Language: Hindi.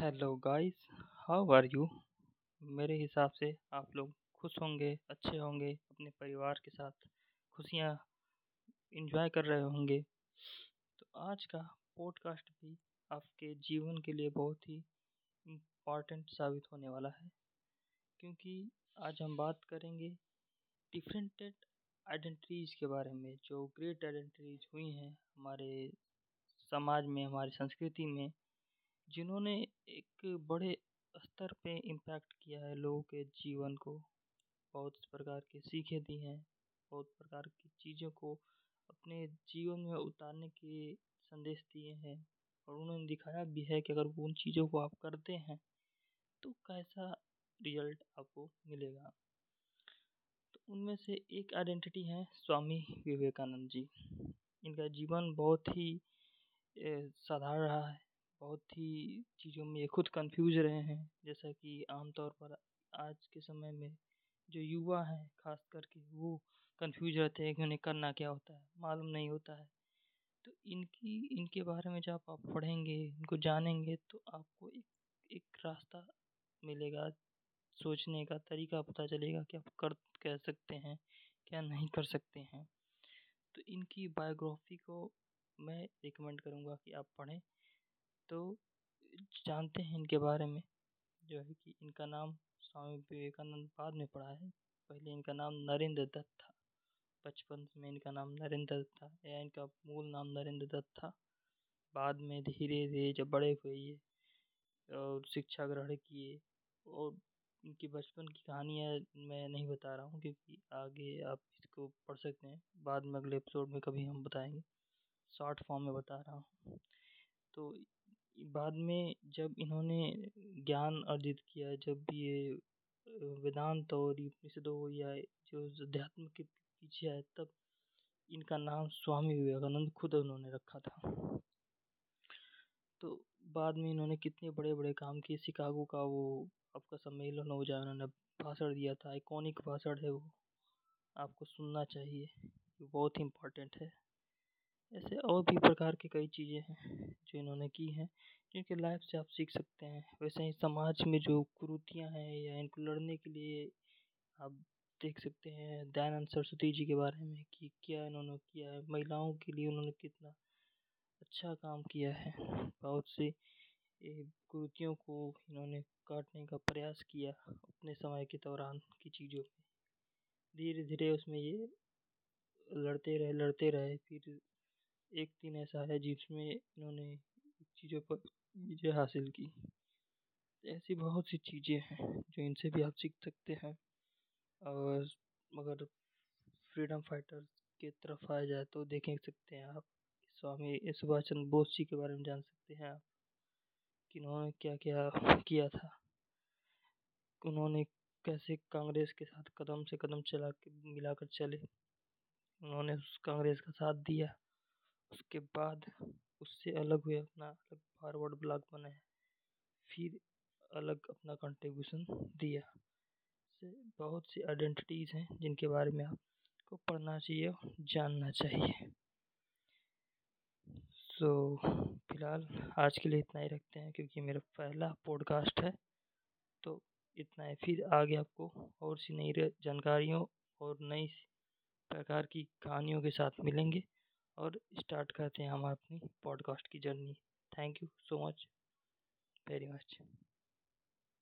Hello guys how are you मेरे हिसाब से आप लोग खुश होंगे, अच्छे होंगे, अपने परिवार के साथ खुशियाँ एंजॉय कर रहे होंगे। तो आज का पॉडकास्ट भी आपके जीवन के लिए बहुत ही इम्पोर्टेंट साबित होने वाला है। क्योंकि आज हम बात करेंगे डिफरेंटेड आइडेंटिटीज़ के बारे में, जो ग्रेट आइडेंटिटीज़ हुई हैं हमारे समाज में, हमारी संस्कृति में। जिन्होंने एक बड़े स्तर पे इम्पैक्ट किया है लोगों के जीवन को। बहुत प्रकार की सीखें दी हैं, बहुत प्रकार की चीज़ों को अपने जीवन में उतारने के संदेश दिए हैं और उन्होंने दिखाया भी है कि अगर वो उन चीज़ों को आप करते हैं तो कैसा रिज़ल्ट आपको मिलेगा। तो उनमें से एक आइडेंटिटी है स्वामी विवेकानंद जी। इनका जीवन बहुत ही साधारण रहा है। बहुत ही चीज़ों में खुद कंफ्यूज रहे हैं। जैसा कि आमतौर पर आज के समय में जो युवा हैं, खास करके वो कंफ्यूज रहते हैं कि उन्हें करना क्या होता है, मालूम नहीं होता है। तो इनकी, इनके बारे में जब आप पढ़ेंगे, इनको जानेंगे तो आपको एक एक रास्ता मिलेगा। सोचने का तरीका पता चलेगा कि आप कर, कह सकते हैं, क्या नहीं कर सकते हैं। तो इनकी बायोग्राफी को मैं रिकमेंड करूँगा कि आप पढ़ें। तो जानते हैं इनके बारे में, जो है कि इनका नाम स्वामी विवेकानंद बाद में पड़ा है। पहले इनका नाम नरेंद्र दत्त था। बचपन में इनका नाम नरेंद्र दत्त था, या इनका मूल नाम नरेंद्र दत्त था। बाद में धीरे धीरे जब बड़े हुए ये, और शिक्षा ग्रहण किए, और इनकी बचपन की कहानियाँ मैं नहीं बता रहा हूँ, क्योंकि आगे आप इसको पढ़ सकते हैं। बाद में अगले एपिसोड में कभी हम बताएँगे। शॉर्ट फॉर्म में बता रहा हूँ। तो बाद में जब इन्होंने ज्ञान अर्जित किया, जब ये वेदांत और उपनिषदों या जो अध्यात्म के पीछे आए, तब इनका नाम स्वामी विवेकानंद खुद उन्होंने रखा था। तो बाद में इन्होंने कितने बड़े बड़े काम किए। शिकागो का वो, आपका सम्मेलन हो जाए उन्होंने भाषण दिया था आइकॉनिक भाषण है वो। आपको सुनना चाहिए बहुत ही इम्पोर्टेंट है। ऐसे और भी प्रकार की कई चीज़ें हैं, जो इन्होंने की हैं, जिनके लाइफ से आप सीख सकते हैं। वैसे ही समाज में जो कुरीतियाँ हैं या इनको लड़ने के लिए आप देख सकते हैं दयानंद सरस्वती जी के बारे में कि क्या इन्होंने किया है। महिलाओं के लिए उन्होंने कितना अच्छा काम किया है। बहुत सी कुरीतियों को इन्होंने काटने का प्रयास किया अपने समय के दौरान की चीज़ों में। धीरे धीरे उसमें ये लड़ते रहे लड़ते रहे, फिर एक दिन ऐसा है जिसमें इन्होंने चीज़ों पर विजय हासिल की। ऐसी बहुत सी चीज़ें हैं जो इनसे भी आप सीख सकते हैं। और मगर फ्रीडम फाइटर की तरफ़ आया जाए तो देख सकते हैं आप स्वामी सुभाष चंद्र बोस जी के बारे में जान सकते हैं आप कि उन्होंने क्या क्या किया था। उन्होंने कैसे कांग्रेस के साथ कदम से कदम चला के मिलाकर चले। उन्होंने उस कांग्रेस का साथ दिया। उसके बाद उससे अलग हुए अपना अलग फॉरवर्ड ब्लॉग बनाया फिर अलग अपना कंट्रीब्यूशन दिया। से बहुत सी आइडेंटिटीज़ हैं जिनके बारे में आपको पढ़ना चाहिए जानना चाहिए। सो so, फ़िलहाल आज के लिए इतना ही रखते हैं क्योंकि मेरा पहला पॉडकास्ट है। तो इतना है। फिर आगे आपको और सी नई जानकारियों और नई प्रकार की कहानियों के साथ मिलेंगे। और स्टार्ट करते हैं हम अपनी पॉडकास्ट की journey thank you so much very much